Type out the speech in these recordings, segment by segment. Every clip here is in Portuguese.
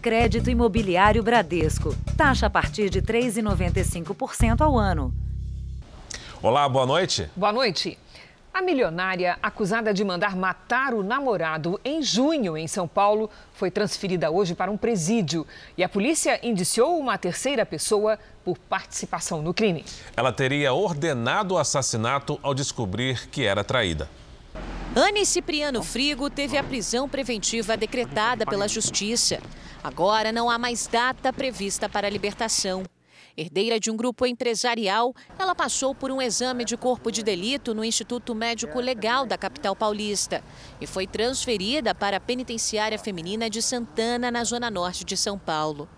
Crédito Imobiliário Bradesco. Taxa a partir de 3,95% ao ano. Olá, boa noite. Boa noite. A milionária acusada de mandar matar o namorado em junho em São Paulo foi transferida hoje para um presídio e a polícia indiciou uma terceira pessoa por participação no crime. Ela teria ordenado o assassinato ao descobrir que era traída. Anne Cipriano Frigo teve a prisão preventiva decretada pela Justiça. Agora não há mais data prevista para a libertação. Herdeira de um grupo empresarial, ela passou por um exame de corpo de delito no Instituto Médico Legal da capital paulista e foi transferida para a penitenciária feminina de Santana, na zona norte de São Paulo.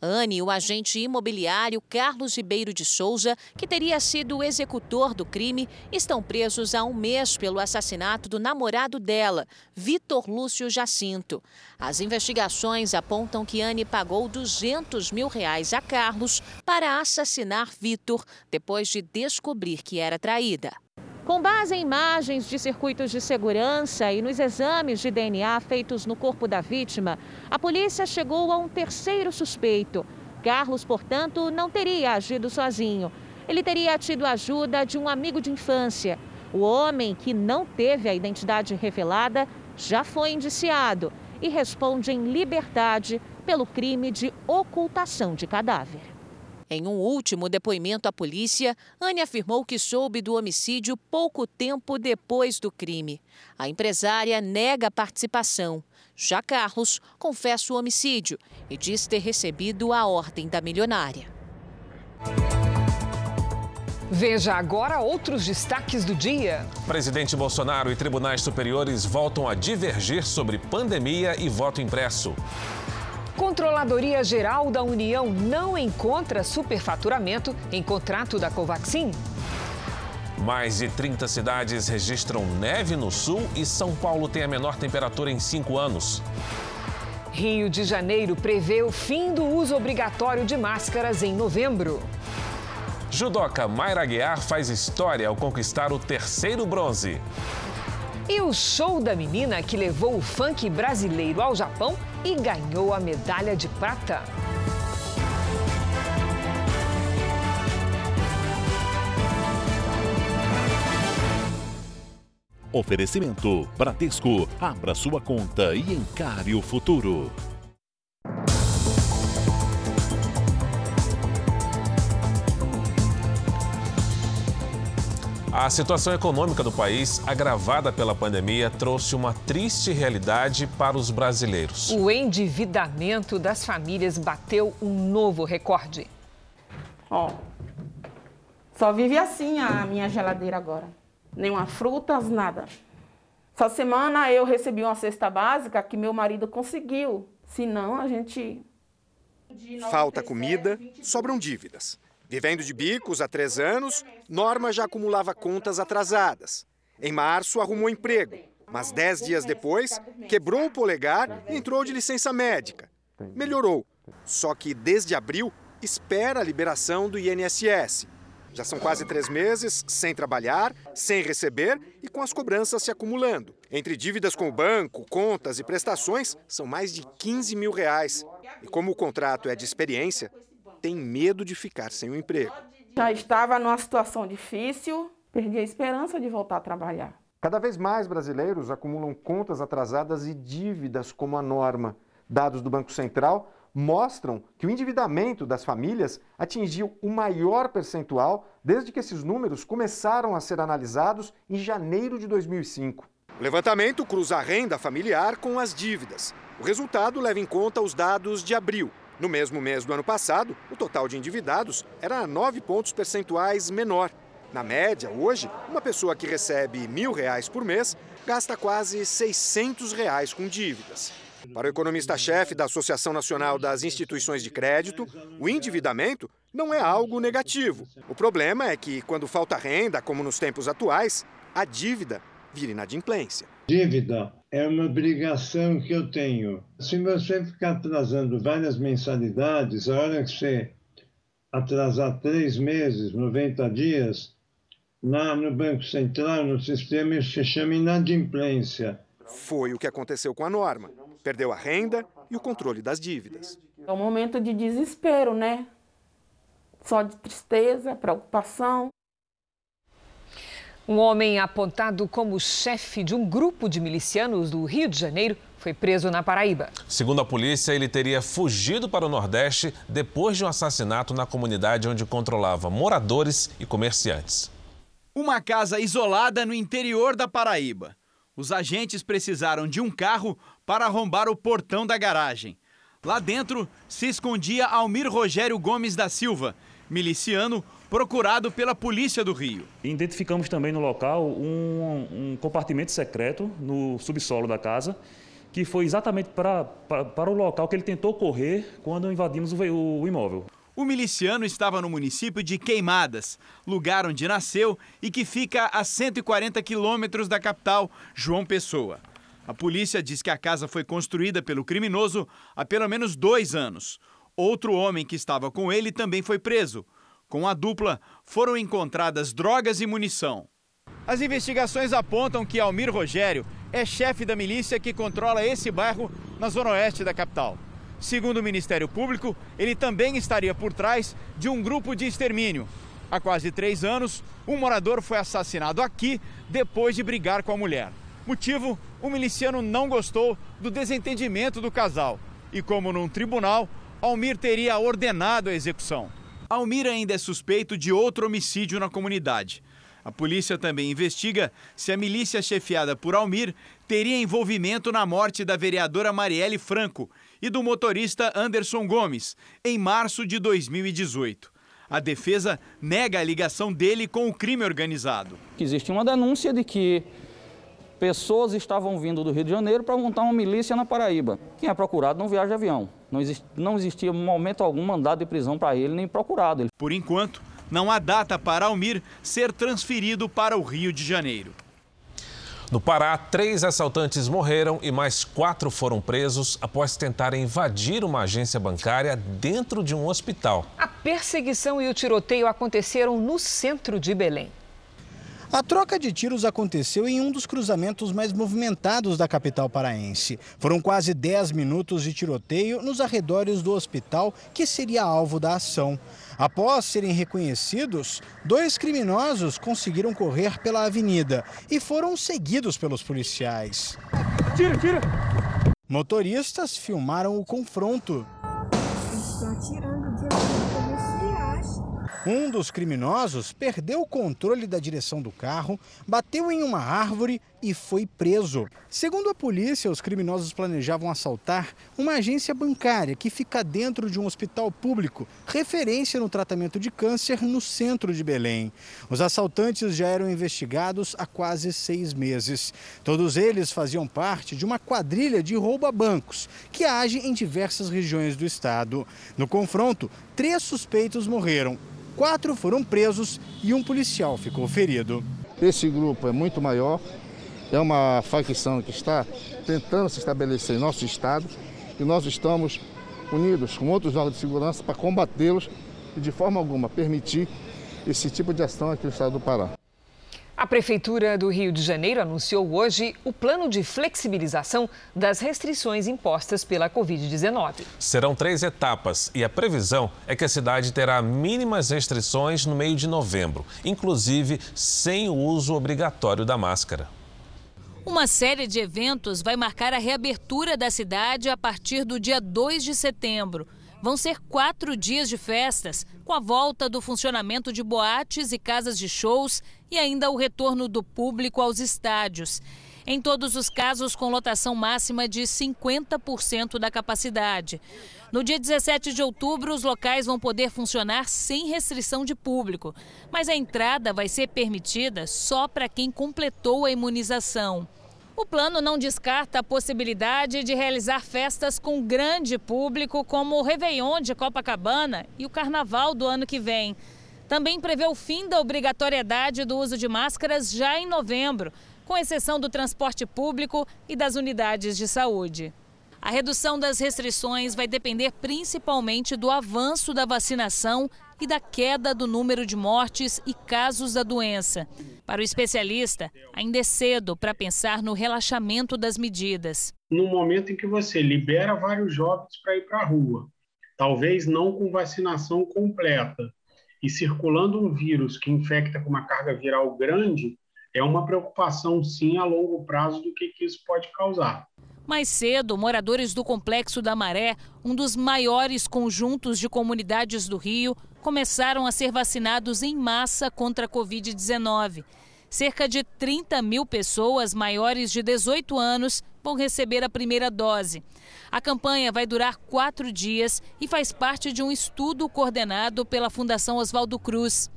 Anne e o agente imobiliário Carlos Ribeiro de Souza, que teria sido o executor do crime, estão presos há um mês pelo assassinato do namorado dela, Vitor Lúcio Jacinto. As investigações apontam que Anne pagou 200 mil reais a Carlos para assassinar Vitor, depois de descobrir que era traída. Com base em imagens de circuitos de segurança e nos exames de DNA feitos no corpo da vítima, a polícia chegou a um terceiro suspeito. Carlos, portanto, não teria agido sozinho. Ele teria tido ajuda de um amigo de infância. O homem, que não teve a identidade revelada, já foi indiciado e responde em liberdade pelo crime de ocultação de cadáver. Em um último depoimento à polícia, Anne afirmou que soube do homicídio pouco tempo depois do crime. A empresária nega a participação. Já Carlos confessa o homicídio e diz ter recebido a ordem da milionária. Veja agora outros destaques do dia. Presidente Bolsonaro e tribunais superiores voltam a divergir sobre pandemia e voto impresso. Controladoria Geral da União não encontra superfaturamento em contrato da Covaxin. Mais de 30 cidades registram neve no sul e São Paulo tem a menor temperatura em cinco anos. Rio de Janeiro prevê o fim do uso obrigatório de máscaras em novembro. Judoca Mayra Guiar faz história ao conquistar o terceiro bronze. E o show da menina que levou o funk brasileiro ao Japão e ganhou a medalha de prata. Oferecimento Bradesco. Abra sua conta e encare o futuro. A situação econômica do país, agravada pela pandemia, trouxe uma triste realidade para os brasileiros. O endividamento das famílias bateu um novo recorde. Ó, só vive assim a minha geladeira agora. Nenhuma frutas, nada. Essa semana eu recebi uma cesta básica que meu marido conseguiu. Senão a gente. Falta comida, sobram dívidas. Vivendo de bicos há três anos, Norma já acumulava contas atrasadas. Em março, arrumou emprego, mas dez dias depois, quebrou o polegar e entrou de licença médica. Melhorou, só que desde abril espera a liberação do INSS. Já são quase três meses sem trabalhar, sem receber e com as cobranças se acumulando. Entre dívidas com o banco, contas e prestações, são mais de 15 mil reais. E como o contrato é de experiência, tem medo de ficar sem o um emprego. Já estava numa situação difícil, perdi a esperança de voltar a trabalhar. Cada vez mais brasileiros acumulam contas atrasadas e dívidas como a norma. Dados do Banco Central mostram que o endividamento das famílias atingiu o maior percentual desde que esses números começaram a ser analisados em janeiro de 2005. O levantamento cruza a renda familiar com as dívidas. O resultado leva em conta os dados de abril. No mesmo mês do ano passado, o total de endividados era 9 pontos percentuais menor. Na média, hoje, uma pessoa que recebe mil reais por mês gasta quase 600 reais com dívidas. Para o economista-chefe da Associação Nacional das Instituições de Crédito, o endividamento não é algo negativo. O problema é que, quando falta renda, como nos tempos atuais, a dívida vira inadimplência. Dívida é uma obrigação que eu tenho. Se você ficar atrasando várias mensalidades, a hora que você atrasar três meses, 90 dias, lá no Banco Central, no sistema, isso se chama inadimplência. Foi o que aconteceu com a norma. Perdeu a renda e o controle das dívidas. É um momento de desespero, né? Só de tristeza, preocupação. Um homem apontado como chefe de um grupo de milicianos do Rio de Janeiro foi preso na Paraíba. Segundo a polícia, ele teria fugido para o Nordeste depois de um assassinato na comunidade onde controlava moradores e comerciantes. Uma casa isolada no interior da Paraíba. Os agentes precisaram de um carro para arrombar o portão da garagem. Lá dentro se escondia Almir Rogério Gomes da Silva, miliciano procurado pela Polícia do Rio. Identificamos também no local um, um compartimento secreto no subsolo da casa, que foi exatamente para, para, para, o local que ele tentou correr quando invadimos o, o imóvel. O miliciano estava no município de Queimadas, lugar onde nasceu e que fica a 140 quilômetros da capital, João Pessoa. A polícia diz que a casa foi construída pelo criminoso há pelo menos dois anos. Outro homem que estava com ele também foi preso. Com a dupla, foram encontradas drogas e munição. As investigações apontam que Almir Rogério é chefe da milícia que controla esse bairro na zona oeste da capital. Segundo o Ministério Público, ele também estaria por trás de um grupo de extermínio. Há quase três anos, um morador foi assassinado aqui depois de brigar com a mulher. Motivo: o miliciano não gostou do desentendimento do casal. E, como num tribunal, Almir teria ordenado a execução. Almir ainda é suspeito de outro homicídio na comunidade. A polícia também investiga se a milícia chefiada por Almir teria envolvimento na morte da vereadora Marielle Franco e do motorista Anderson Gomes, em março de 2018. A defesa nega a ligação dele com o crime organizado. Existe uma denúncia de que pessoas estavam vindo do Rio de Janeiro para montar uma milícia na Paraíba. Quem é procurado não viaja de avião. Não, exist, não existia momento algum mandado de prisão para ele nem procurado. Por enquanto, não há data para Almir ser transferido para o Rio de Janeiro. No Pará, três assaltantes morreram e mais quatro foram presos após tentarem invadir uma agência bancária dentro de um hospital. A perseguição e o tiroteio aconteceram no centro de Belém. A troca de tiros aconteceu em um dos cruzamentos mais movimentados da capital paraense. Foram quase 10 minutos de tiroteio nos arredores do hospital que seria alvo da ação. Após serem reconhecidos, dois criminosos conseguiram correr pela avenida e foram seguidos pelos policiais. Tira, tira! Motoristas filmaram o confronto. Estão atirando um dos criminosos perdeu o controle da direção do carro, bateu em uma árvore e foi preso. Segundo a polícia, os criminosos planejavam assaltar uma agência bancária que fica dentro de um hospital público, referência no tratamento de câncer no centro de Belém. Os assaltantes já eram investigados há quase seis meses. Todos eles faziam parte de uma quadrilha de rouba-bancos que age em diversas regiões do estado. No confronto, três suspeitos morreram Quatro foram presos e um policial ficou ferido. Esse grupo é muito maior, é uma facção que está tentando se estabelecer em nosso estado e nós estamos unidos com outros órgãos de segurança para combatê-los e de forma alguma permitir esse tipo de ação aqui no estado do Pará. A Prefeitura do Rio de Janeiro anunciou hoje o plano de flexibilização das restrições impostas pela Covid-19. Serão três etapas e a previsão é que a cidade terá mínimas restrições no meio de novembro, inclusive sem o uso obrigatório da máscara. Uma série de eventos vai marcar a reabertura da cidade a partir do dia 2 de setembro. Vão ser quatro dias de festas, com a volta do funcionamento de boates e casas de shows e ainda o retorno do público aos estádios. Em todos os casos, com lotação máxima de 50% da capacidade. No dia 17 de outubro, os locais vão poder funcionar sem restrição de público, mas a entrada vai ser permitida só para quem completou a imunização. O plano não descarta a possibilidade de realizar festas com grande público, como o Réveillon de Copacabana e o Carnaval do ano que vem. Também prevê o fim da obrigatoriedade do uso de máscaras já em novembro, com exceção do transporte público e das unidades de saúde. A redução das restrições vai depender principalmente do avanço da vacinação e da queda do número de mortes e casos da doença. Para o especialista, ainda é cedo para pensar no relaxamento das medidas. no momento em que você libera vários jovens para ir para a rua, talvez não com vacinação completa, e circulando um vírus que infecta com uma carga viral grande, é uma preocupação, sim, a longo prazo do que, que isso pode causar. Mais cedo, moradores do Complexo da Maré, um dos maiores conjuntos de comunidades do Rio, começaram a ser vacinados em massa contra a Covid-19. Cerca de 30 mil pessoas maiores de 18 anos vão receber a primeira dose. A campanha vai durar quatro dias e faz parte de um estudo coordenado pela Fundação Oswaldo Cruz.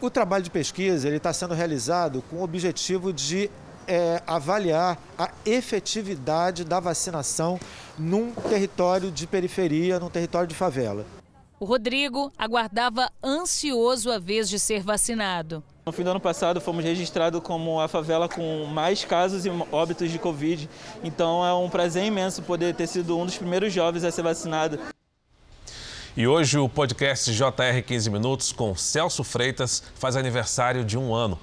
O trabalho de pesquisa está sendo realizado com o objetivo de é, avaliar a efetividade da vacinação num território de periferia, num território de favela. O Rodrigo aguardava ansioso a vez de ser vacinado. No fim do ano passado, fomos registrados como a favela com mais casos e óbitos de Covid. Então é um prazer imenso poder ter sido um dos primeiros jovens a ser vacinado. E hoje o podcast JR 15 Minutos com Celso Freitas faz aniversário de um ano.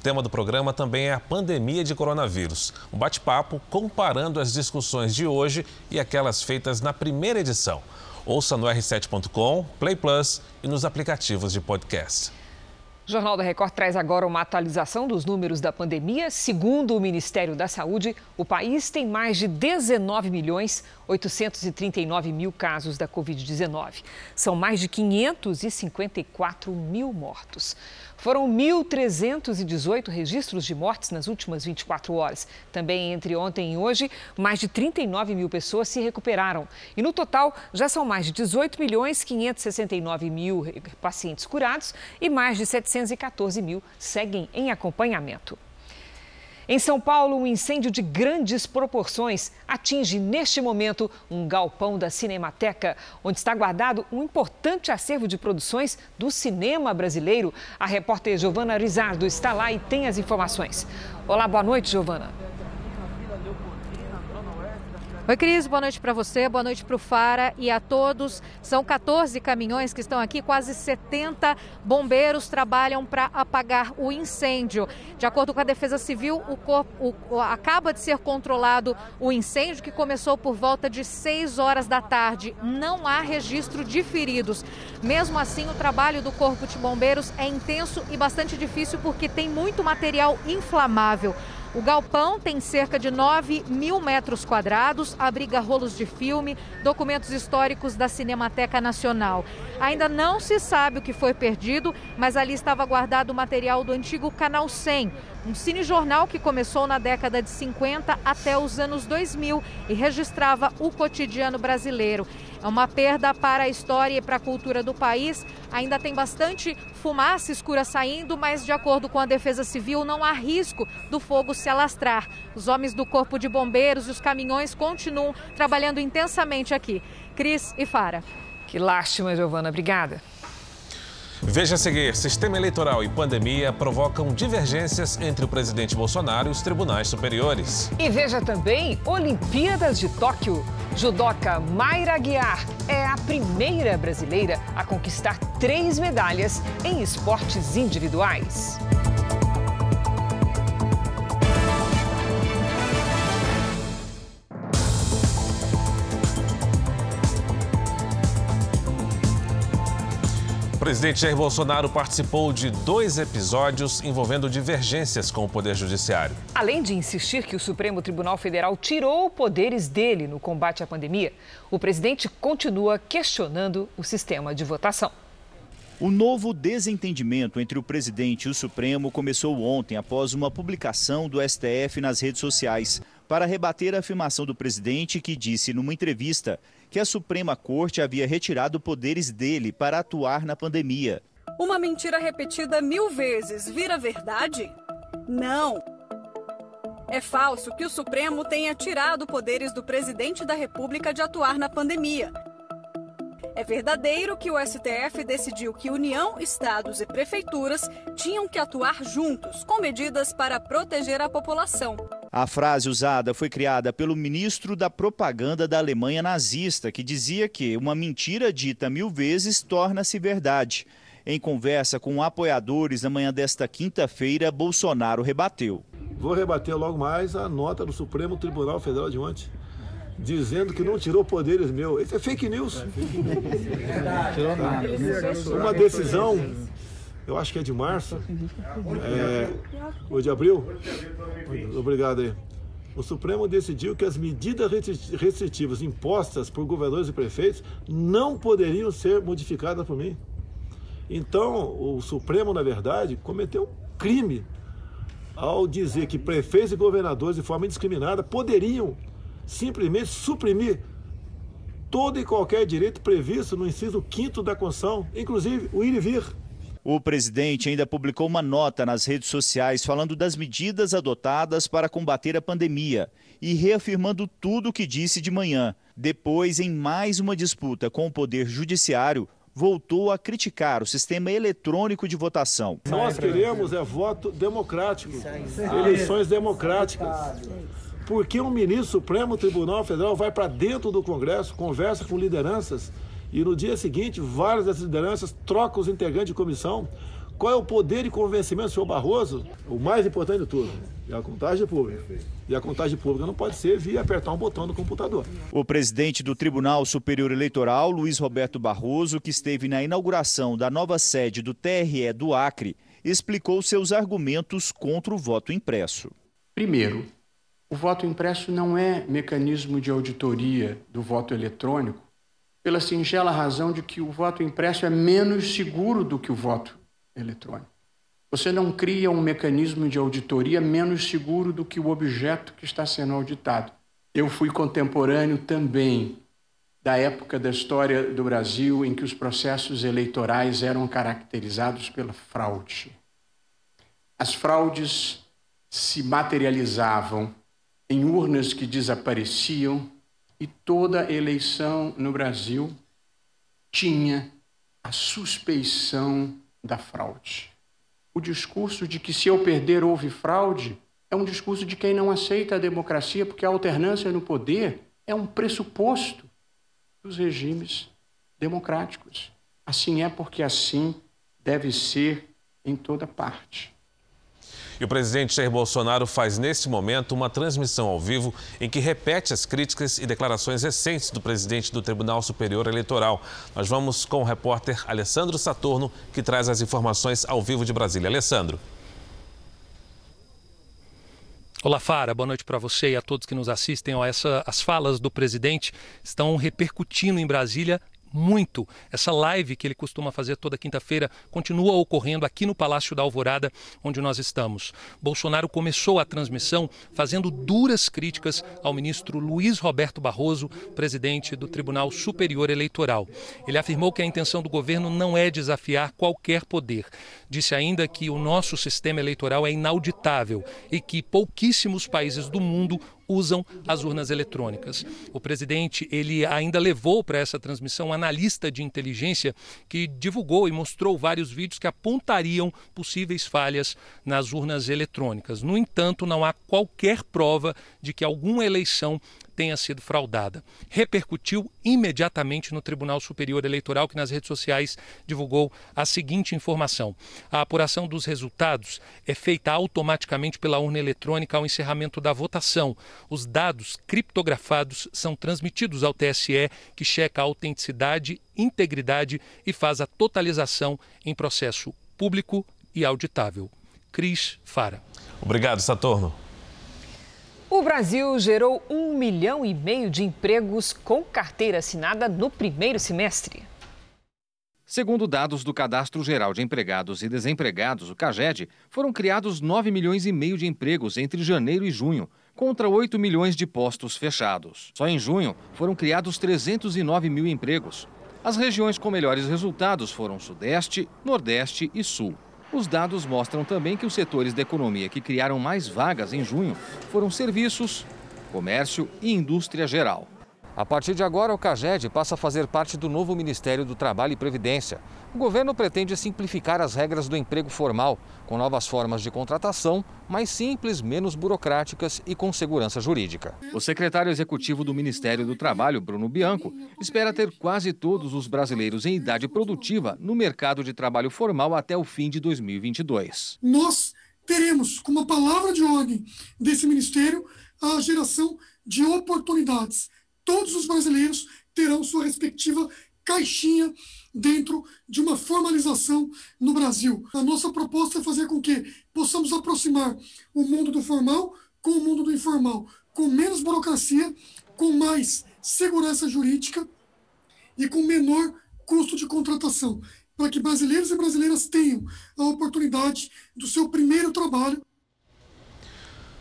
O tema do programa também é a pandemia de coronavírus. Um bate-papo comparando as discussões de hoje e aquelas feitas na primeira edição. Ouça no r7.com, Play Plus e nos aplicativos de podcast. O Jornal da Record traz agora uma atualização dos números da pandemia. Segundo o Ministério da Saúde, o país tem mais de 19 milhões 839 mil casos da Covid-19. São mais de 554 mil mortos. Foram 1.318 registros de mortes nas últimas 24 horas. Também entre ontem e hoje, mais de 39 mil pessoas se recuperaram. E no total, já são mais de 18 milhões 569 mil pacientes curados e mais de 714 mil seguem em acompanhamento. Em São Paulo, um incêndio de grandes proporções atinge neste momento um galpão da Cinemateca, onde está guardado um importante acervo de produções do cinema brasileiro. A repórter Giovana Rizardo está lá e tem as informações. Olá, boa noite, Giovana. Oi, Cris, boa noite para você, boa noite para o Fara e a todos. São 14 caminhões que estão aqui, quase 70 bombeiros trabalham para apagar o incêndio. De acordo com a Defesa Civil, o corpo, o, acaba de ser controlado o incêndio que começou por volta de 6 horas da tarde. Não há registro de feridos. Mesmo assim, o trabalho do Corpo de Bombeiros é intenso e bastante difícil porque tem muito material inflamável. O galpão tem cerca de 9 mil metros quadrados, abriga rolos de filme, documentos históricos da Cinemateca Nacional. Ainda não se sabe o que foi perdido, mas ali estava guardado o material do antigo Canal 100, um cinejornal que começou na década de 50 até os anos 2000 e registrava o cotidiano brasileiro. É uma perda para a história e para a cultura do país. Ainda tem bastante fumaça escura saindo, mas de acordo com a Defesa Civil, não há risco do fogo se alastrar. Os homens do Corpo de Bombeiros e os caminhões continuam trabalhando intensamente aqui. Cris e Fara. Que lástima, Giovana. Obrigada. Veja a seguir: sistema eleitoral e pandemia provocam divergências entre o presidente Bolsonaro e os tribunais superiores. E veja também Olimpíadas de Tóquio. Judoca Mayra Aguiar é a primeira brasileira a conquistar três medalhas em esportes individuais. Presidente Jair Bolsonaro participou de dois episódios envolvendo divergências com o Poder Judiciário. Além de insistir que o Supremo Tribunal Federal tirou poderes dele no combate à pandemia, o presidente continua questionando o sistema de votação. O novo desentendimento entre o presidente e o Supremo começou ontem após uma publicação do STF nas redes sociais para rebater a afirmação do presidente que disse numa entrevista que a Suprema Corte havia retirado poderes dele para atuar na pandemia. Uma mentira repetida mil vezes vira verdade? Não! É falso que o Supremo tenha tirado poderes do presidente da República de atuar na pandemia. É verdadeiro que o STF decidiu que União, estados e prefeituras tinham que atuar juntos, com medidas para proteger a população. A frase usada foi criada pelo ministro da propaganda da Alemanha nazista, que dizia que uma mentira dita mil vezes torna-se verdade. Em conversa com apoiadores na manhã desta quinta-feira, Bolsonaro rebateu. Vou rebater logo mais a nota do Supremo Tribunal Federal de ontem. Dizendo que não tirou poderes meus. Isso é fake news. Nada. Uma decisão, eu acho que é de março, é, ou de abril. Obrigado aí. O Supremo decidiu que as medidas restritivas impostas por governadores e prefeitos não poderiam ser modificadas por mim. Então, o Supremo, na verdade, cometeu um crime ao dizer que prefeitos e governadores, de forma indiscriminada, poderiam simplesmente suprimir todo e qualquer direito previsto no inciso 5 da Constituição, inclusive o ir e vir. O presidente ainda publicou uma nota nas redes sociais falando das medidas adotadas para combater a pandemia e reafirmando tudo o que disse de manhã. Depois, em mais uma disputa com o Poder Judiciário, voltou a criticar o sistema eletrônico de votação. Nós queremos é voto democrático, eleições democráticas. Porque um ministro do Supremo Tribunal Federal vai para dentro do Congresso, conversa com lideranças e no dia seguinte várias dessas lideranças trocam os integrantes de comissão. Qual é o poder de convencimento do senhor Barroso? O mais importante de tudo, é a contagem pública. E a contagem pública não pode ser via apertar um botão no computador. O presidente do Tribunal Superior Eleitoral, Luiz Roberto Barroso, que esteve na inauguração da nova sede do TRE do Acre, explicou seus argumentos contra o voto impresso. Primeiro, o voto impresso não é mecanismo de auditoria do voto eletrônico, pela singela razão de que o voto impresso é menos seguro do que o voto eletrônico. Você não cria um mecanismo de auditoria menos seguro do que o objeto que está sendo auditado. Eu fui contemporâneo também da época da história do Brasil em que os processos eleitorais eram caracterizados pela fraude. As fraudes se materializavam em urnas que desapareciam e toda eleição no Brasil tinha a suspeição da fraude. O discurso de que se eu perder houve fraude é um discurso de quem não aceita a democracia, porque a alternância no poder é um pressuposto dos regimes democráticos. Assim é porque assim deve ser em toda parte. E o presidente Jair Bolsonaro faz neste momento uma transmissão ao vivo em que repete as críticas e declarações recentes do presidente do Tribunal Superior Eleitoral. Nós vamos com o repórter Alessandro Saturno, que traz as informações ao vivo de Brasília. Alessandro. Olá, Fara. Boa noite para você e a todos que nos assistem. Ó, essa, as falas do presidente estão repercutindo em Brasília muito. Essa live que ele costuma fazer toda quinta-feira continua ocorrendo aqui no Palácio da Alvorada, onde nós estamos. Bolsonaro começou a transmissão fazendo duras críticas ao ministro Luiz Roberto Barroso, presidente do Tribunal Superior Eleitoral. Ele afirmou que a intenção do governo não é desafiar qualquer poder. Disse ainda que o nosso sistema eleitoral é inauditável e que pouquíssimos países do mundo usam as urnas eletrônicas. O presidente ele ainda levou para essa transmissão um analista de inteligência que divulgou e mostrou vários vídeos que apontariam possíveis falhas nas urnas eletrônicas. No entanto, não há qualquer prova de que alguma eleição tenha sido fraudada. Repercutiu imediatamente no Tribunal Superior Eleitoral, que nas redes sociais divulgou a seguinte informação: a apuração dos resultados é feita automaticamente pela urna eletrônica ao encerramento da votação. Os dados criptografados são transmitidos ao TSE, que checa a autenticidade, integridade e faz a totalização em processo público e auditável. Cris Fara. Obrigado, Saturno. O Brasil gerou um milhão e meio de empregos com carteira assinada no primeiro semestre. Segundo dados do Cadastro Geral de Empregados e Desempregados, o CAGED, foram criados 9 milhões e meio de empregos entre janeiro e junho, contra 8 milhões de postos fechados. Só em junho foram criados 309 mil empregos. As regiões com melhores resultados foram Sudeste, Nordeste e Sul. Os dados mostram também que os setores da economia que criaram mais vagas em junho foram serviços, comércio e indústria geral. A partir de agora, o CAGED passa a fazer parte do novo Ministério do Trabalho e Previdência. O governo pretende simplificar as regras do emprego formal, com novas formas de contratação, mais simples, menos burocráticas e com segurança jurídica. O secretário executivo do Ministério do Trabalho, Bruno Bianco, espera ter quase todos os brasileiros em idade produtiva no mercado de trabalho formal até o fim de 2022. Nós teremos, como palavra de ordem desse ministério, a geração de oportunidades todos os brasileiros terão sua respectiva caixinha dentro de uma formalização no Brasil. A nossa proposta é fazer com que possamos aproximar o mundo do formal com o mundo do informal, com menos burocracia, com mais segurança jurídica e com menor custo de contratação, para que brasileiros e brasileiras tenham a oportunidade do seu primeiro trabalho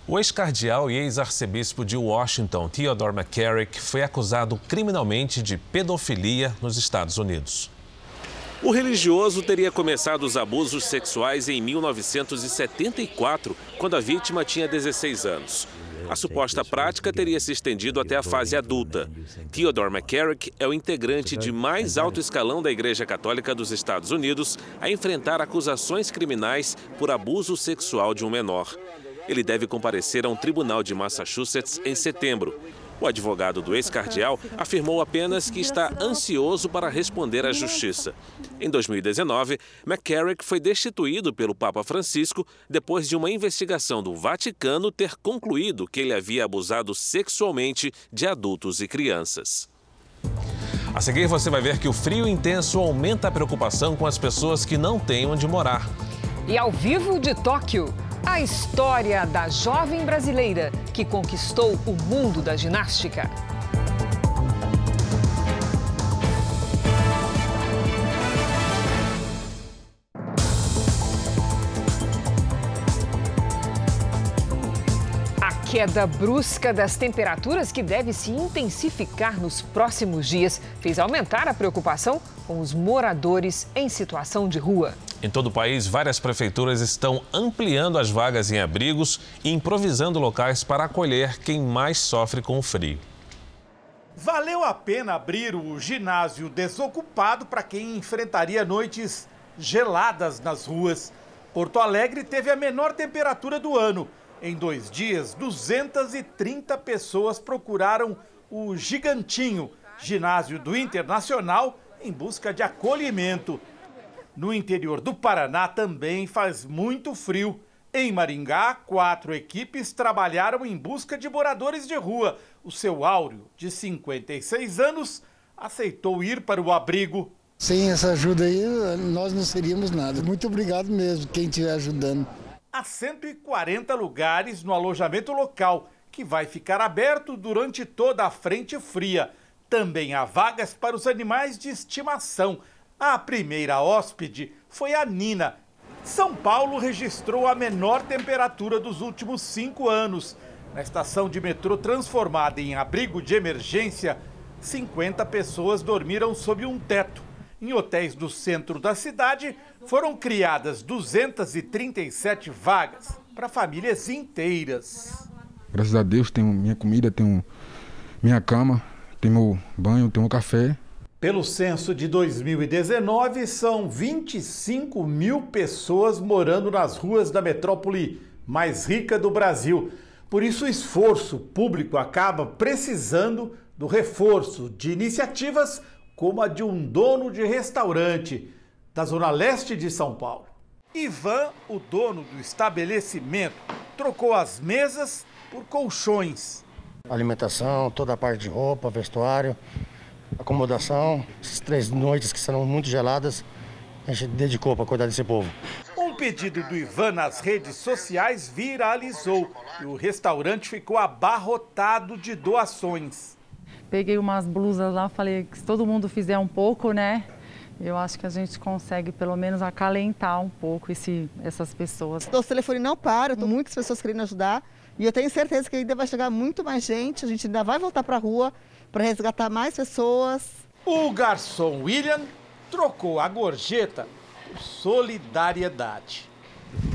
o ex-cardeal e ex-arcebispo de Washington, Theodore McCarrick, foi acusado criminalmente de pedofilia nos Estados Unidos. O religioso teria começado os abusos sexuais em 1974, quando a vítima tinha 16 anos. A suposta prática teria se estendido até a fase adulta. Theodore McCarrick é o integrante de mais alto escalão da Igreja Católica dos Estados Unidos a enfrentar acusações criminais por abuso sexual de um menor. Ele deve comparecer a um tribunal de Massachusetts em setembro. O advogado do ex-cardeal afirmou apenas que está ansioso para responder à justiça. Em 2019, McCarrick foi destituído pelo Papa Francisco depois de uma investigação do Vaticano ter concluído que ele havia abusado sexualmente de adultos e crianças. A seguir, você vai ver que o frio intenso aumenta a preocupação com as pessoas que não têm onde morar. E ao vivo de Tóquio. A história da jovem brasileira que conquistou o mundo da ginástica. A queda brusca das temperaturas, que deve se intensificar nos próximos dias, fez aumentar a preocupação com os moradores em situação de rua. Em todo o país, várias prefeituras estão ampliando as vagas em abrigos e improvisando locais para acolher quem mais sofre com o frio. Valeu a pena abrir o ginásio desocupado para quem enfrentaria noites geladas nas ruas. Porto Alegre teve a menor temperatura do ano. Em dois dias, 230 pessoas procuraram o Gigantinho, ginásio do Internacional, em busca de acolhimento. No interior do Paraná também faz muito frio. Em Maringá, quatro equipes trabalharam em busca de moradores de rua. O seu Áureo, de 56 anos, aceitou ir para o abrigo. Sem essa ajuda aí, nós não seríamos nada. Muito obrigado mesmo, quem estiver ajudando. Há 140 lugares no alojamento local, que vai ficar aberto durante toda a frente fria. Também há vagas para os animais de estimação a primeira hóspede foi a Nina. São Paulo registrou a menor temperatura dos últimos cinco anos. Na estação de metrô transformada em abrigo de emergência, 50 pessoas dormiram sob um teto. Em hotéis do centro da cidade, foram criadas 237 vagas para famílias inteiras. Graças a Deus, tenho minha comida, tenho minha cama, tenho meu banho, tenho meu café. Pelo censo de 2019, são 25 mil pessoas morando nas ruas da metrópole mais rica do Brasil. Por isso, o esforço público acaba precisando do reforço de iniciativas como a de um dono de restaurante da Zona Leste de São Paulo. Ivan, o dono do estabelecimento, trocou as mesas por colchões. Alimentação, toda a parte de roupa, vestuário acomodação. Essas três noites que serão muito geladas, a gente dedicou para cuidar desse povo. Um pedido do Ivan nas redes sociais viralizou e o restaurante ficou abarrotado de doações. Peguei umas blusas lá, falei que se todo mundo fizer um pouco, né? Eu acho que a gente consegue pelo menos acalentar um pouco esse, essas pessoas. O telefone não para, muitas pessoas querendo ajudar e eu tenho certeza que ainda vai chegar muito mais gente, a gente ainda vai voltar para a rua para resgatar mais pessoas. O garçom William trocou a gorjeta por solidariedade.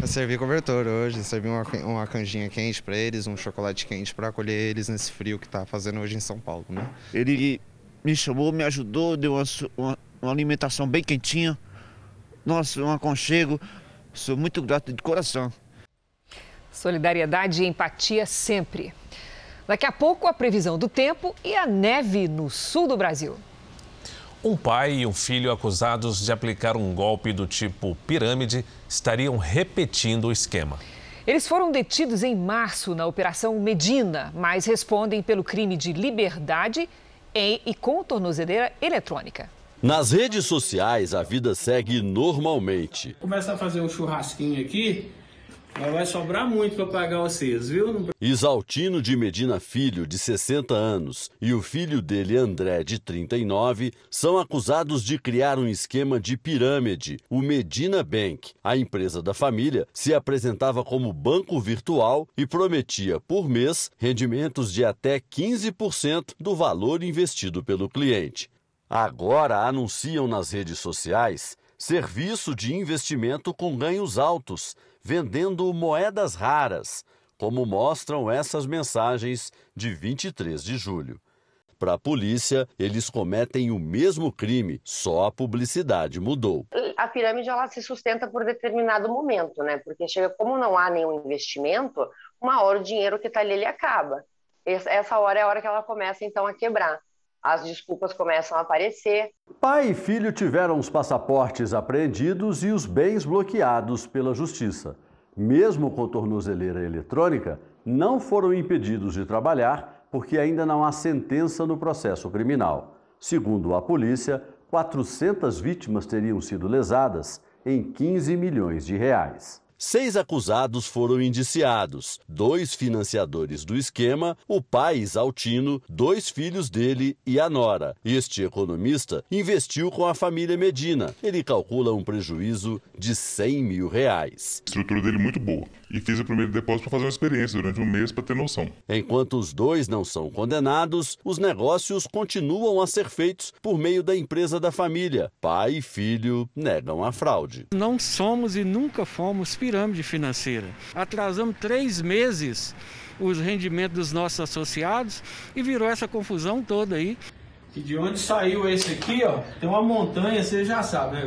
Eu servi cobertor hoje, servi uma, uma canjinha quente para eles, um chocolate quente para acolher eles nesse frio que está fazendo hoje em São Paulo, né? Ele me chamou, me ajudou, deu uma, uma, uma alimentação bem quentinha. Nossa, um aconchego. Sou muito grato de coração. Solidariedade e empatia sempre. Daqui a pouco, a previsão do tempo e a neve no sul do Brasil. Um pai e um filho acusados de aplicar um golpe do tipo pirâmide estariam repetindo o esquema. Eles foram detidos em março na Operação Medina, mas respondem pelo crime de liberdade e com tornozeleira eletrônica. Nas redes sociais, a vida segue normalmente. Começa a fazer um churrasquinho aqui, mas vai sobrar muito para pagar vocês, viu? Isaltino de Medina Filho, de 60 anos, e o filho dele, André, de 39, são acusados de criar um esquema de pirâmide, o Medina Bank. A empresa da família se apresentava como banco virtual e prometia, por mês, rendimentos de até 15% do valor investido pelo cliente. Agora anunciam nas redes sociais serviço de investimento com ganhos altos, vendendo moedas raras, como mostram essas mensagens de 23 de julho. Para a polícia, eles cometem o mesmo crime, só a publicidade mudou. A pirâmide ela se sustenta por determinado momento, né? Porque chega como não há nenhum investimento, uma hora o dinheiro que está ali ele acaba. Essa hora é a hora que ela começa então a quebrar as desculpas começam a aparecer. Pai e filho tiveram os passaportes apreendidos e os bens bloqueados pela justiça. Mesmo com tornozeleira eletrônica, não foram impedidos de trabalhar porque ainda não há sentença no processo criminal. Segundo a polícia, 400 vítimas teriam sido lesadas em 15 milhões de reais. Seis acusados foram indiciados: dois financiadores do esquema, o pai Isaltino, dois filhos dele e a nora. Este economista investiu com a família Medina. Ele calcula um prejuízo de 100 mil reais. A estrutura dele muito boa. E fiz o primeiro depósito para fazer uma experiência durante um mês para ter noção. Enquanto os dois não são condenados, os negócios continuam a ser feitos por meio da empresa da família. Pai e filho negam a fraude. Não somos e nunca fomos pirâmide financeira. Atrasamos três meses os rendimentos dos nossos associados e virou essa confusão toda aí. E de onde saiu esse aqui, ó? Tem uma montanha, você já sabe, né?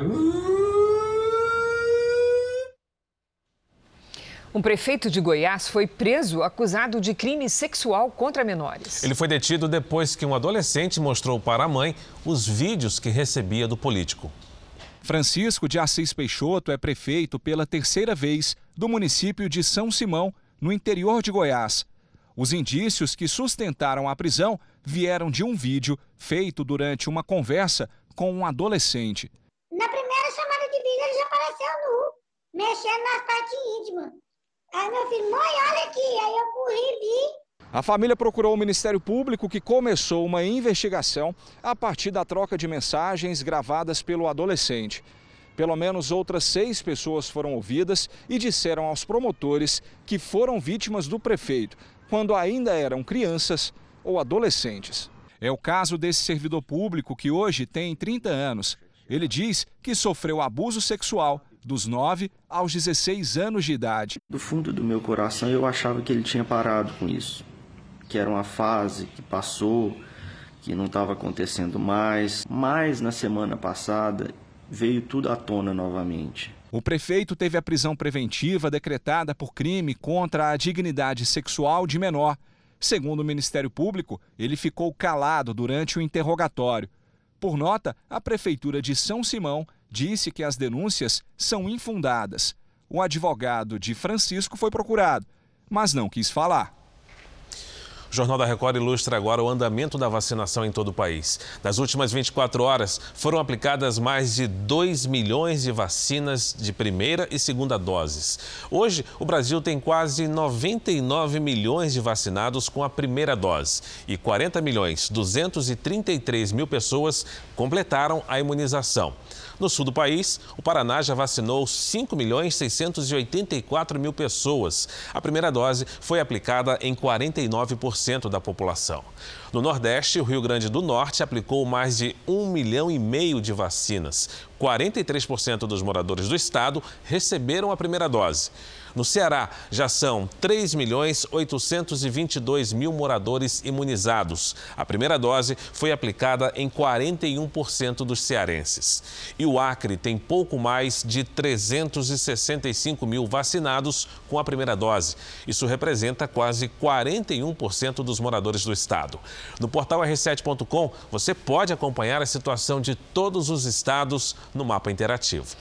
Um prefeito de Goiás foi preso acusado de crime sexual contra menores. Ele foi detido depois que um adolescente mostrou para a mãe os vídeos que recebia do político. Francisco de Assis Peixoto é prefeito pela terceira vez do município de São Simão, no interior de Goiás. Os indícios que sustentaram a prisão vieram de um vídeo feito durante uma conversa com um adolescente. Na primeira chamada de vídeo ele já apareceu nu, mexendo nas partes íntimas. Aí meu filho, mãe, olha aqui. Aí eu corri vi. A família procurou o Ministério Público, que começou uma investigação a partir da troca de mensagens gravadas pelo adolescente. Pelo menos outras seis pessoas foram ouvidas e disseram aos promotores que foram vítimas do prefeito quando ainda eram crianças ou adolescentes. É o caso desse servidor público que hoje tem 30 anos. Ele diz que sofreu abuso sexual dos 9 aos 16 anos de idade. Do fundo do meu coração eu achava que ele tinha parado com isso, que era uma fase que passou, que não estava acontecendo mais. Mas na semana passada veio tudo à tona novamente. O prefeito teve a prisão preventiva decretada por crime contra a dignidade sexual de menor. Segundo o Ministério Público, ele ficou calado durante o interrogatório. Por nota, a Prefeitura de São Simão disse que as denúncias são infundadas. O advogado de Francisco foi procurado, mas não quis falar. O Jornal da Record ilustra agora o andamento da vacinação em todo o país. Nas últimas 24 horas, foram aplicadas mais de 2 milhões de vacinas de primeira e segunda doses. Hoje, o Brasil tem quase 99 milhões de vacinados com a primeira dose e 40 milhões 233 mil pessoas completaram a imunização. No sul do país, o Paraná já vacinou 5 milhões 684 mil pessoas. A primeira dose foi aplicada em 49% da população. No Nordeste, o Rio Grande do Norte aplicou mais de 1 milhão e meio de vacinas. 43% dos moradores do estado receberam a primeira dose. No Ceará, já são 3 milhões 822 mil moradores imunizados. A primeira dose foi aplicada em 41% dos cearenses. E o Acre tem pouco mais de 365 mil vacinados com a primeira dose. Isso representa quase 41% dos moradores do estado. No portal r7.com, você pode acompanhar a situação de todos os estados no mapa interativo.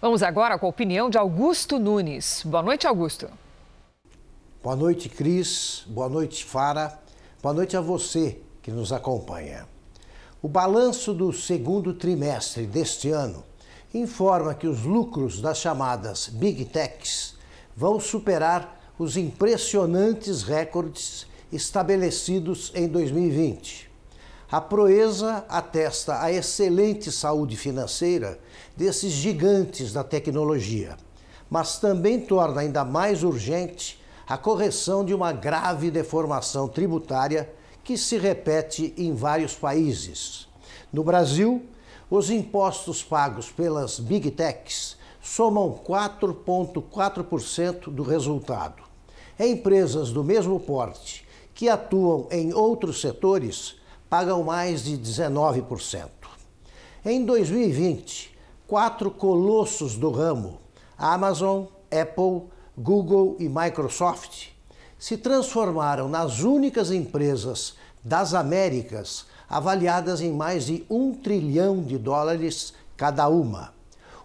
Vamos agora com a opinião de Augusto Nunes. Boa noite, Augusto. Boa noite, Cris. Boa noite, Fara. Boa noite a você que nos acompanha. O balanço do segundo trimestre deste ano informa que os lucros das chamadas Big Techs vão superar os impressionantes recordes estabelecidos em 2020. A proeza atesta a excelente saúde financeira desses gigantes da tecnologia, mas também torna ainda mais urgente a correção de uma grave deformação tributária que se repete em vários países. No Brasil, os impostos pagos pelas Big Techs somam 4,4% do resultado. Empresas do mesmo porte que atuam em outros setores pagam mais de 19%. Em 2020, quatro colossos do ramo, Amazon, Apple, Google e Microsoft se transformaram nas únicas empresas das Américas avaliadas em mais de um trilhão de dólares cada uma.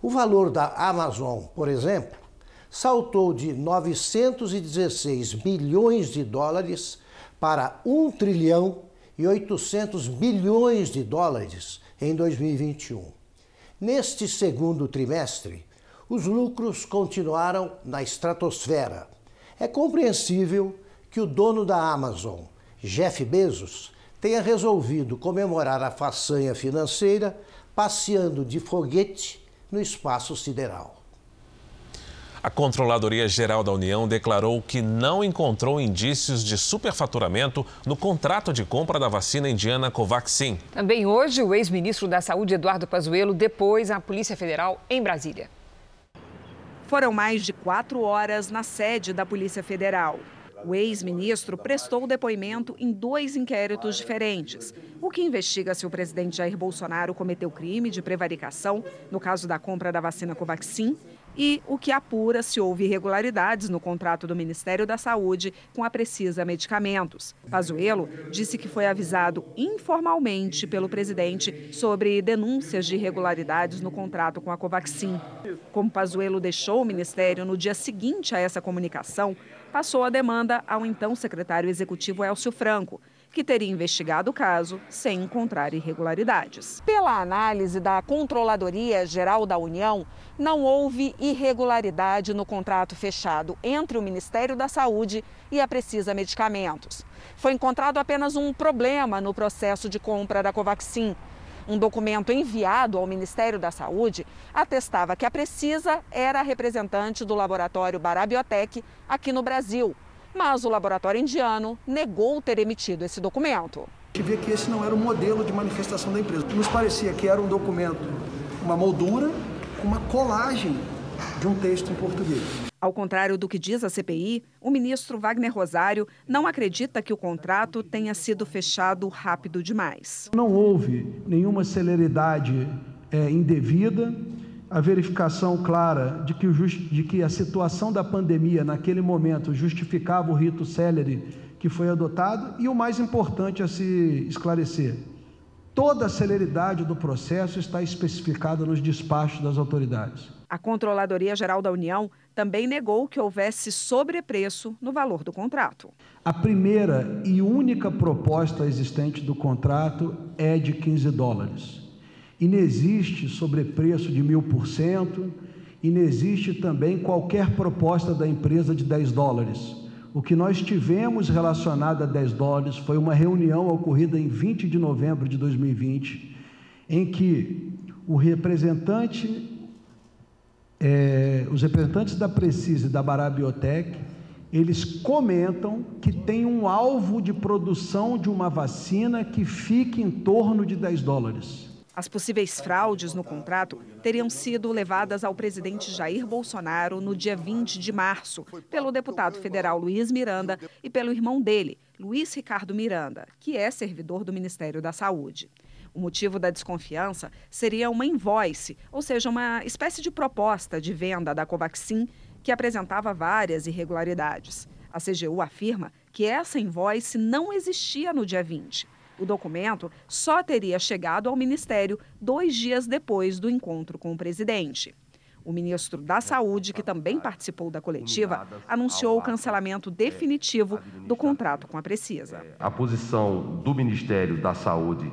O valor da Amazon, por exemplo, saltou de 916 bilhões de dólares para 1 trilhão e 800 bilhões de dólares em 2021. Neste segundo trimestre, os lucros continuaram na estratosfera. É compreensível que o dono da Amazon, Jeff Bezos, tenha resolvido comemorar a façanha financeira passeando de foguete no espaço sideral. A Controladoria Geral da União declarou que não encontrou indícios de superfaturamento no contrato de compra da vacina indiana Covaxin. Também hoje, o ex-ministro da Saúde, Eduardo Pazuello, depôs à Polícia Federal em Brasília. Foram mais de quatro horas na sede da Polícia Federal. O ex-ministro prestou depoimento em dois inquéritos diferentes. O que investiga se o presidente Jair Bolsonaro cometeu crime de prevaricação no caso da compra da vacina Covaxin e o que apura se houve irregularidades no contrato do Ministério da Saúde com a Precisa Medicamentos. Pazuello disse que foi avisado informalmente pelo presidente sobre denúncias de irregularidades no contrato com a Covaxin. Como Pazuello deixou o ministério no dia seguinte a essa comunicação, passou a demanda ao então secretário executivo Elcio Franco, que teria investigado o caso sem encontrar irregularidades. Pela análise da Controladoria Geral da União, não houve irregularidade no contrato fechado entre o Ministério da Saúde e a Precisa Medicamentos. Foi encontrado apenas um problema no processo de compra da Covaxin. Um documento enviado ao Ministério da Saúde atestava que a Precisa era representante do laboratório Barabiotec aqui no Brasil mas o laboratório indiano negou ter emitido esse documento. A gente vê que esse não era o modelo de manifestação da empresa. Nos parecia que era um documento, uma moldura, uma colagem de um texto em português. Ao contrário do que diz a CPI, o ministro Wagner Rosário não acredita que o contrato tenha sido fechado rápido demais. Não houve nenhuma celeridade é, indevida a verificação clara de que, de que a situação da pandemia naquele momento justificava o rito célere que foi adotado e o mais importante a se esclarecer, toda a celeridade do processo está especificada nos despachos das autoridades. A Controladoria Geral da União também negou que houvesse sobrepreço no valor do contrato. A primeira e única proposta existente do contrato é de 15 dólares. Inexiste sobrepreço de mil por cento, inexiste também qualquer proposta da empresa de 10 dólares. O que nós tivemos relacionado a 10 dólares foi uma reunião ocorrida em 20 de novembro de 2020, em que o representante, é, os representantes da Precisa e da Barabiotec, eles comentam que tem um alvo de produção de uma vacina que fique em torno de 10 dólares. As possíveis fraudes no contrato teriam sido levadas ao presidente Jair Bolsonaro no dia 20 de março, pelo deputado federal Luiz Miranda e pelo irmão dele, Luiz Ricardo Miranda, que é servidor do Ministério da Saúde. O motivo da desconfiança seria uma invoice, ou seja, uma espécie de proposta de venda da Covaxin que apresentava várias irregularidades. A CGU afirma que essa invoice não existia no dia 20. O documento só teria chegado ao Ministério dois dias depois do encontro com o presidente. O ministro da Saúde, que também participou da coletiva, anunciou o cancelamento definitivo do contrato com a Precisa. A posição do Ministério da Saúde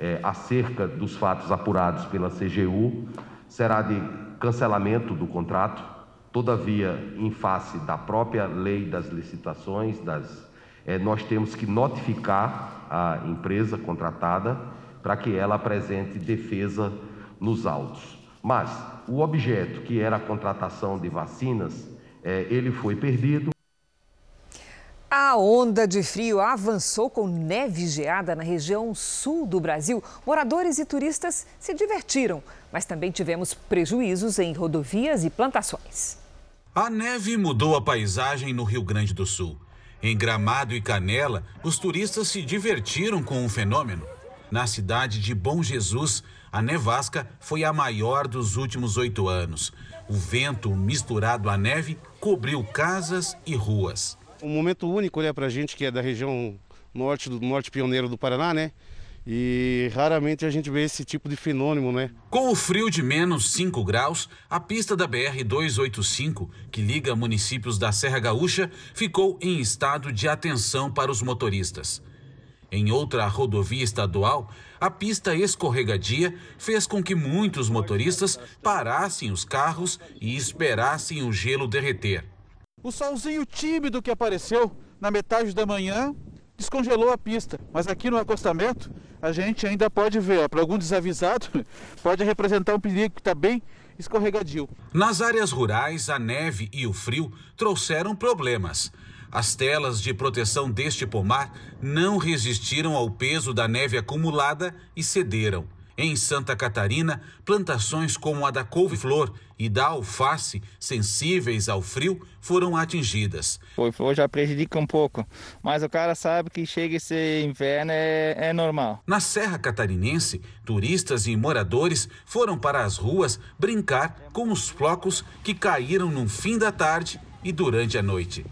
é, acerca dos fatos apurados pela CGU será de cancelamento do contrato, todavia, em face da própria lei das licitações, das, é, nós temos que notificar a empresa contratada para que ela apresente defesa nos autos. Mas o objeto, que era a contratação de vacinas, é, ele foi perdido. A onda de frio avançou com neve geada na região sul do Brasil. Moradores e turistas se divertiram, mas também tivemos prejuízos em rodovias e plantações. A neve mudou a paisagem no Rio Grande do Sul. Em Gramado e Canela, os turistas se divertiram com o fenômeno. Na cidade de Bom Jesus, a nevasca foi a maior dos últimos oito anos. O vento misturado à neve cobriu casas e ruas. Um momento único né, para a gente que é da região norte do norte pioneiro do Paraná, né? E raramente a gente vê esse tipo de fenômeno, né? Com o frio de menos 5 graus, a pista da BR-285, que liga municípios da Serra Gaúcha, ficou em estado de atenção para os motoristas. Em outra rodovia estadual, a pista escorregadia fez com que muitos motoristas parassem os carros e esperassem o gelo derreter. O solzinho tímido que apareceu na metade da manhã descongelou a pista, mas aqui no acostamento a gente ainda pode ver, para algum desavisado, pode representar um perigo que está bem escorregadio. Nas áreas rurais, a neve e o frio trouxeram problemas. As telas de proteção deste pomar não resistiram ao peso da neve acumulada e cederam. Em Santa Catarina, plantações como a da couve-flor e da alface, sensíveis ao frio, foram atingidas. Couve-flor já prejudica um pouco, mas o cara sabe que chega esse inverno é, é normal. Na Serra Catarinense, turistas e moradores foram para as ruas brincar com os flocos que caíram no fim da tarde e durante a noite.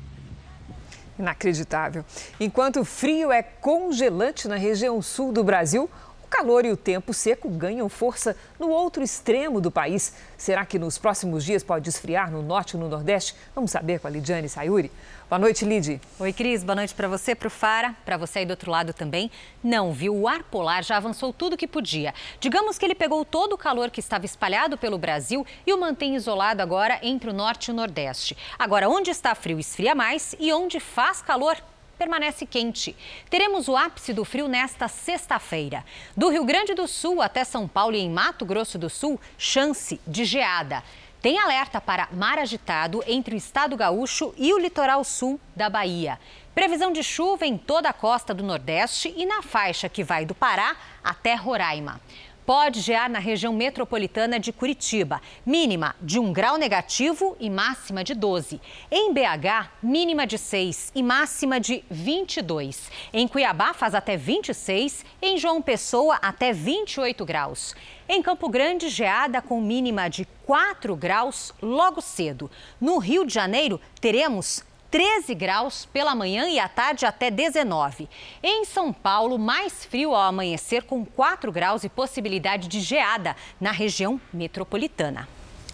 Inacreditável. Enquanto o frio é congelante na região sul do Brasil, calor e o tempo seco ganham força no outro extremo do país. Será que nos próximos dias pode esfriar no norte e no nordeste? Vamos saber com a Lidiane Sayuri. Boa noite, Lid. Oi, Cris. Boa noite para você, para o Fara, para você aí do outro lado também. Não, viu? O ar polar já avançou tudo que podia. Digamos que ele pegou todo o calor que estava espalhado pelo Brasil e o mantém isolado agora entre o norte e o nordeste. Agora, onde está frio esfria mais e onde faz calor permanece quente. Teremos o ápice do frio nesta sexta-feira. Do Rio Grande do Sul até São Paulo e em Mato Grosso do Sul, chance de geada. Tem alerta para mar agitado entre o estado gaúcho e o litoral sul da Bahia. Previsão de chuva em toda a costa do Nordeste e na faixa que vai do Pará até Roraima. Pode gear na região metropolitana de Curitiba, mínima de 1 grau negativo e máxima de 12. Em BH, mínima de 6 e máxima de 22. Em Cuiabá, faz até 26. Em João Pessoa, até 28 graus. Em Campo Grande, geada com mínima de 4 graus logo cedo. No Rio de Janeiro, teremos 13 graus pela manhã e à tarde até 19. Em São Paulo, mais frio ao amanhecer com 4 graus e possibilidade de geada na região metropolitana.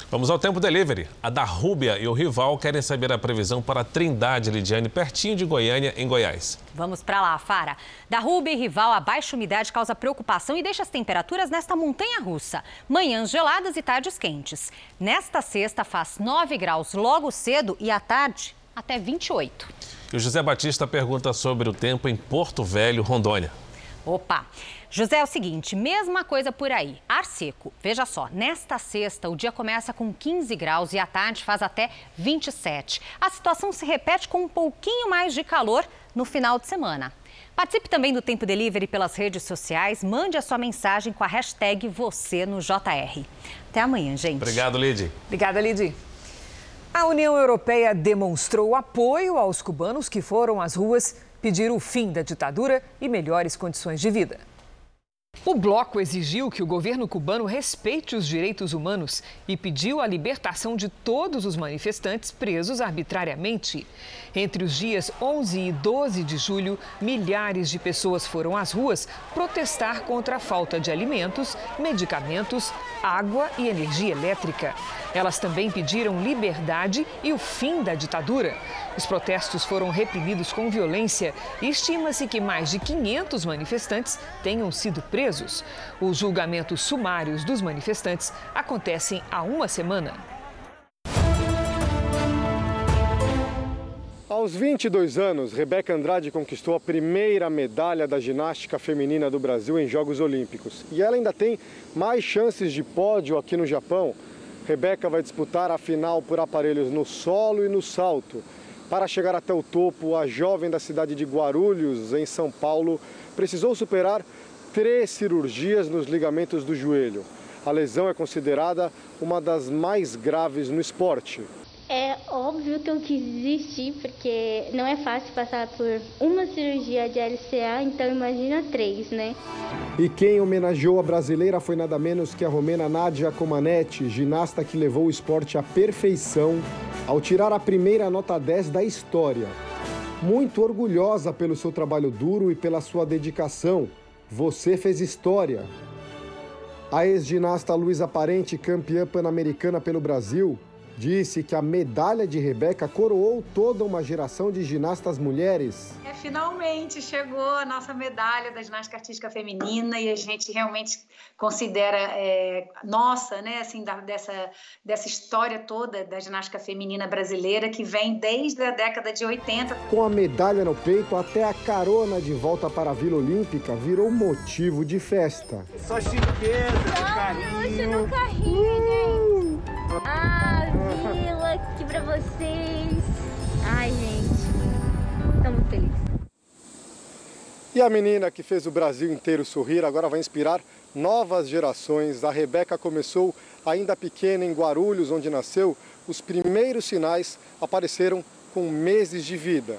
Vamos ao tempo delivery. A da Rúbia e o Rival querem saber a previsão para Trindade, Lidiane, pertinho de Goiânia, em Goiás. Vamos para lá, Fara. Da Rúbia e Rival, a baixa umidade causa preocupação e deixa as temperaturas nesta montanha russa. Manhãs geladas e tardes quentes. Nesta sexta faz 9 graus logo cedo e à tarde até 28. E o José Batista pergunta sobre o tempo em Porto Velho, Rondônia. Opa! José, é o seguinte, mesma coisa por aí, ar seco. Veja só, nesta sexta o dia começa com 15 graus e à tarde faz até 27. A situação se repete com um pouquinho mais de calor no final de semana. Participe também do Tempo Delivery pelas redes sociais, mande a sua mensagem com a hashtag você no JR. Até amanhã, gente. Obrigado, Lid. Obrigada, Lid. A União Europeia demonstrou apoio aos cubanos que foram às ruas pedir o fim da ditadura e melhores condições de vida. O bloco exigiu que o governo cubano respeite os direitos humanos e pediu a libertação de todos os manifestantes presos arbitrariamente. Entre os dias 11 e 12 de julho, milhares de pessoas foram às ruas protestar contra a falta de alimentos, medicamentos, água e energia elétrica. Elas também pediram liberdade e o fim da ditadura. Os protestos foram reprimidos com violência e estima-se que mais de 500 manifestantes tenham sido presos. Os julgamentos sumários dos manifestantes acontecem há uma semana. Aos 22 anos, Rebeca Andrade conquistou a primeira medalha da ginástica feminina do Brasil em Jogos Olímpicos. E ela ainda tem mais chances de pódio aqui no Japão. Rebeca vai disputar a final por aparelhos no solo e no salto. Para chegar até o topo, a jovem da cidade de Guarulhos, em São Paulo, precisou superar três cirurgias nos ligamentos do joelho. A lesão é considerada uma das mais graves no esporte. É óbvio que eu quis desistir, porque não é fácil passar por uma cirurgia de LCA, então imagina três, né? E quem homenageou a brasileira foi nada menos que a romena Nadia Comaneci, ginasta que levou o esporte à perfeição ao tirar a primeira nota 10 da história. Muito orgulhosa pelo seu trabalho duro e pela sua dedicação, você fez história. A ex-ginasta Luísa Parente, campeã pan-americana pelo Brasil, disse que a medalha de Rebeca coroou toda uma geração de ginastas mulheres. É, finalmente chegou a nossa medalha da ginástica artística feminina e a gente realmente considera é, nossa, né, assim, da, dessa, dessa história toda da ginástica feminina brasileira que vem desde a década de 80. Com a medalha no peito, até a carona de volta para a Vila Olímpica virou motivo de festa. Só chiqueza, carinho. no carrinho, gente. Ah, Aqui pra vocês. Ai, gente, tô muito feliz. E a menina que fez o Brasil inteiro sorrir agora vai inspirar novas gerações. A Rebeca começou ainda pequena em Guarulhos, onde nasceu. Os primeiros sinais apareceram com meses de vida.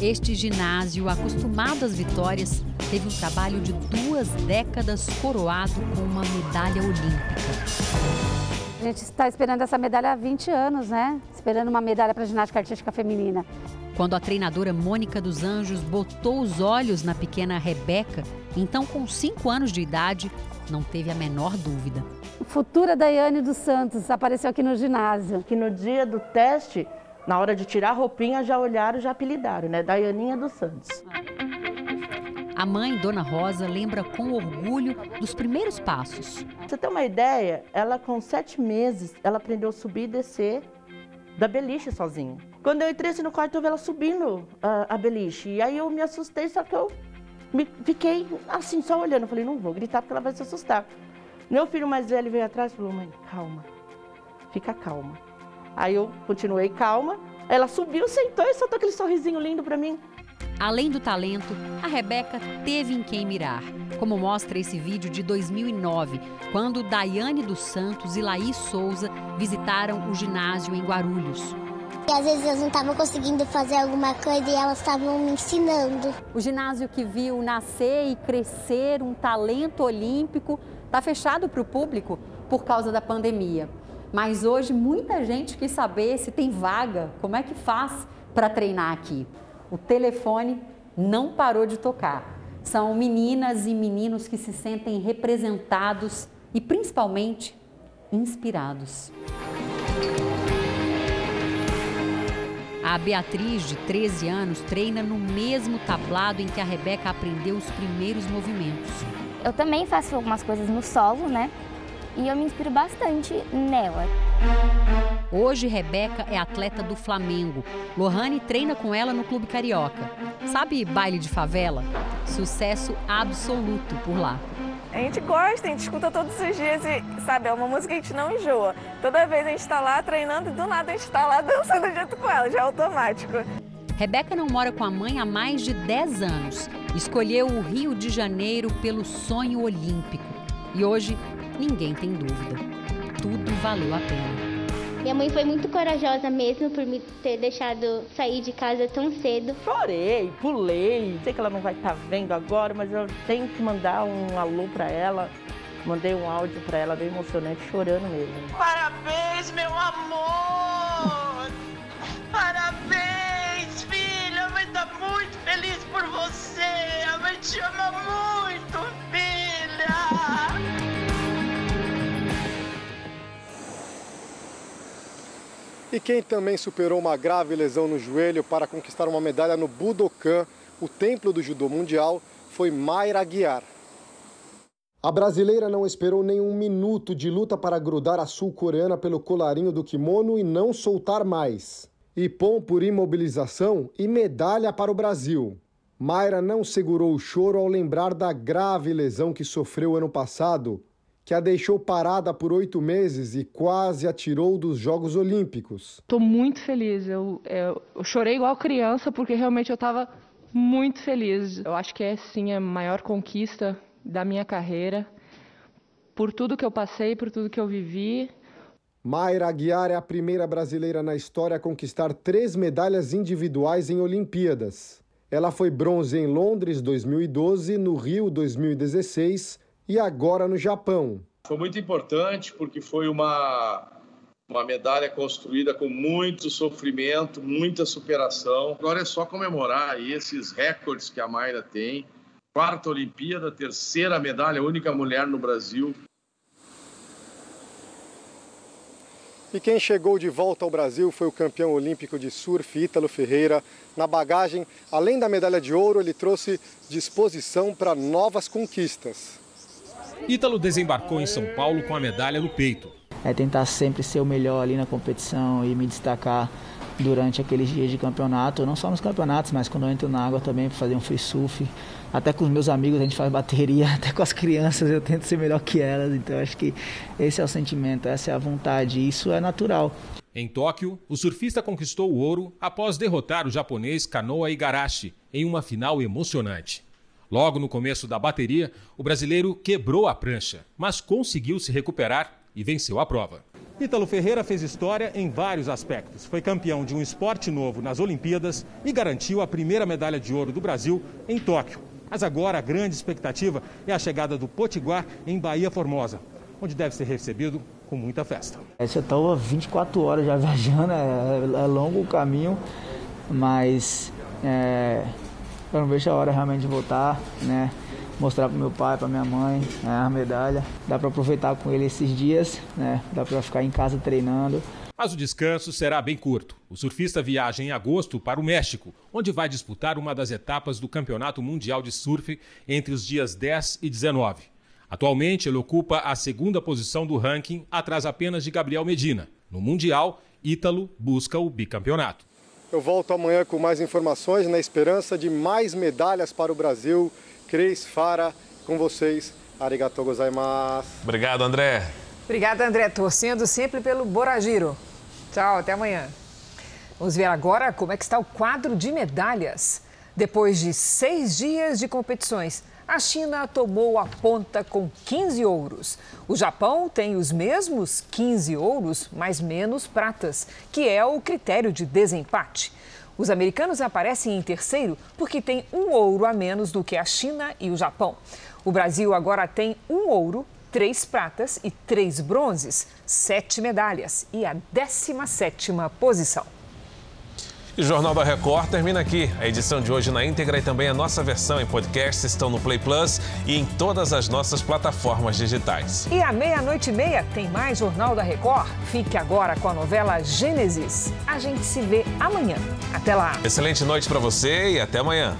Este ginásio, acostumado às vitórias, teve um trabalho de duas décadas coroado com uma medalha olímpica. A gente está esperando essa medalha há 20 anos, né? Esperando uma medalha para a ginástica artística feminina. Quando a treinadora Mônica dos Anjos botou os olhos na pequena Rebeca, então com 5 anos de idade, não teve a menor dúvida. Futura Daiane dos Santos apareceu aqui no ginásio. Que no dia do teste, na hora de tirar a roupinha, já olharam, já apelidaram, né? Daianinha dos Santos. A mãe, Dona Rosa, lembra com orgulho dos primeiros passos. Você ter uma ideia, ela com sete meses, ela aprendeu a subir e descer da beliche sozinha. Quando eu entrei assim no quarto, eu vi ela subindo a, a beliche. E aí eu me assustei, só que eu me, fiquei assim, só olhando. Eu falei, não vou gritar porque ela vai se assustar. Meu filho mais velho veio atrás e falou, mãe, calma, fica calma. Aí eu continuei calma. Ela subiu, sentou e soltou aquele sorrisinho lindo para mim. Além do talento, a Rebeca teve em quem mirar, como mostra esse vídeo de 2009, quando Daiane dos Santos e Laís Souza visitaram o ginásio em Guarulhos. E às vezes eu não estavam conseguindo fazer alguma coisa e elas estavam me ensinando. O ginásio que viu nascer e crescer um talento olímpico está fechado para o público por causa da pandemia. Mas hoje muita gente quis saber se tem vaga, como é que faz para treinar aqui. O telefone não parou de tocar. São meninas e meninos que se sentem representados e principalmente inspirados. A Beatriz, de 13 anos, treina no mesmo tablado em que a Rebeca aprendeu os primeiros movimentos. Eu também faço algumas coisas no solo, né? E eu me inspiro bastante nela. Hoje, Rebeca é atleta do Flamengo. Lohane treina com ela no Clube Carioca. Sabe baile de favela? Sucesso absoluto por lá. A gente gosta, a gente escuta todos os dias e, sabe, é uma música que a gente não enjoa. Toda vez a gente está lá treinando e do nada a gente está lá dançando junto com ela, já é automático. Rebeca não mora com a mãe há mais de 10 anos. Escolheu o Rio de Janeiro pelo sonho olímpico. E hoje, ninguém tem dúvida. Tudo valeu a pena. Minha mãe foi muito corajosa mesmo por me ter deixado sair de casa tão cedo. Chorei, pulei. Sei que ela não vai estar tá vendo agora, mas eu tenho que mandar um alô para ela. Mandei um áudio para ela bem emocionante, chorando mesmo. Parabéns, meu amor! Parabéns, filha! A mãe tá muito feliz por você! A mãe te ama muito, E quem também superou uma grave lesão no joelho para conquistar uma medalha no Budokan, o templo do judô mundial, foi Mayra Aguiar. A brasileira não esperou nenhum minuto de luta para grudar a sul-coreana pelo colarinho do kimono e não soltar mais. Ipom por imobilização e medalha para o Brasil. Mayra não segurou o choro ao lembrar da grave lesão que sofreu ano passado que a deixou parada por oito meses e quase a tirou dos Jogos Olímpicos. Estou muito feliz. Eu, eu, eu, chorei igual criança porque realmente eu estava muito feliz. Eu acho que é sim a maior conquista da minha carreira. Por tudo que eu passei, por tudo que eu vivi. Mayra Aguiar é a primeira brasileira na história a conquistar três medalhas individuais em Olimpíadas. Ela foi bronze em Londres 2012, no Rio 2016 e agora no Japão. Foi muito importante porque foi uma, uma medalha construída com muito sofrimento, muita superação. Agora é só comemorar esses recordes que a Mayra tem. Quarta Olimpíada, terceira medalha, única mulher no Brasil. E quem chegou de volta ao Brasil foi o campeão olímpico de surf, Ítalo Ferreira. Na bagagem, além da medalha de ouro, ele trouxe disposição para novas conquistas. Ítalo desembarcou em São Paulo com a medalha no peito. É tentar sempre ser o melhor ali na competição e me destacar durante aqueles dias de campeonato, não só nos campeonatos, mas quando eu entro na água também para fazer um free surf. Até com os meus amigos a gente faz bateria, até com as crianças eu tento ser melhor que elas. Então acho que esse é o sentimento, essa é a vontade, isso é natural. Em Tóquio, o surfista conquistou o ouro após derrotar o japonês Kanoa Igarashi em uma final emocionante. Logo no começo da bateria, o brasileiro quebrou a prancha, mas conseguiu se recuperar e venceu a prova. Ítalo Ferreira fez história em vários aspectos. Foi campeão de um esporte novo nas Olimpíadas e garantiu a primeira medalha de ouro do Brasil em Tóquio. Mas agora a grande expectativa é a chegada do Potiguar em Bahia Formosa, onde deve ser recebido com muita festa. Você estava 24 horas já viajando, é, é longo o caminho, mas é, eu não vejo a hora realmente de voltar, né? Mostrar para meu pai, para minha mãe né, a medalha. Dá para aproveitar com ele esses dias, né? Dá para ficar em casa treinando. Mas o descanso será bem curto. O surfista viaja em agosto para o México, onde vai disputar uma das etapas do Campeonato Mundial de Surf entre os dias 10 e 19. Atualmente, ele ocupa a segunda posição do ranking, atrás apenas de Gabriel Medina. No Mundial, Ítalo busca o bicampeonato. Eu volto amanhã com mais informações na esperança de mais medalhas para o Brasil. Cris Fara, com vocês. Arigatou gozaimasu. Obrigado, André. Obrigada, André. Torcendo sempre pelo Boragiro. Tchau, até amanhã. Vamos ver agora como é que está o quadro de medalhas. Depois de seis dias de competições, a China tomou a ponta com 15 ouros. O Japão tem os mesmos 15 ouros, mas menos pratas, que é o critério de desempate. Os americanos aparecem em terceiro porque tem um ouro a menos do que a China e o Japão. O Brasil agora tem um ouro, três pratas e três bronzes, sete medalhas e a 17ª posição. E o Jornal da Record termina aqui. A edição de hoje na íntegra e também a nossa versão em podcast estão no Play Plus e em todas as nossas plataformas digitais. E à meia-noite e meia tem mais Jornal da Record. Fique agora com a novela Gênesis. A gente se vê amanhã. Até lá. Excelente noite para você e até amanhã.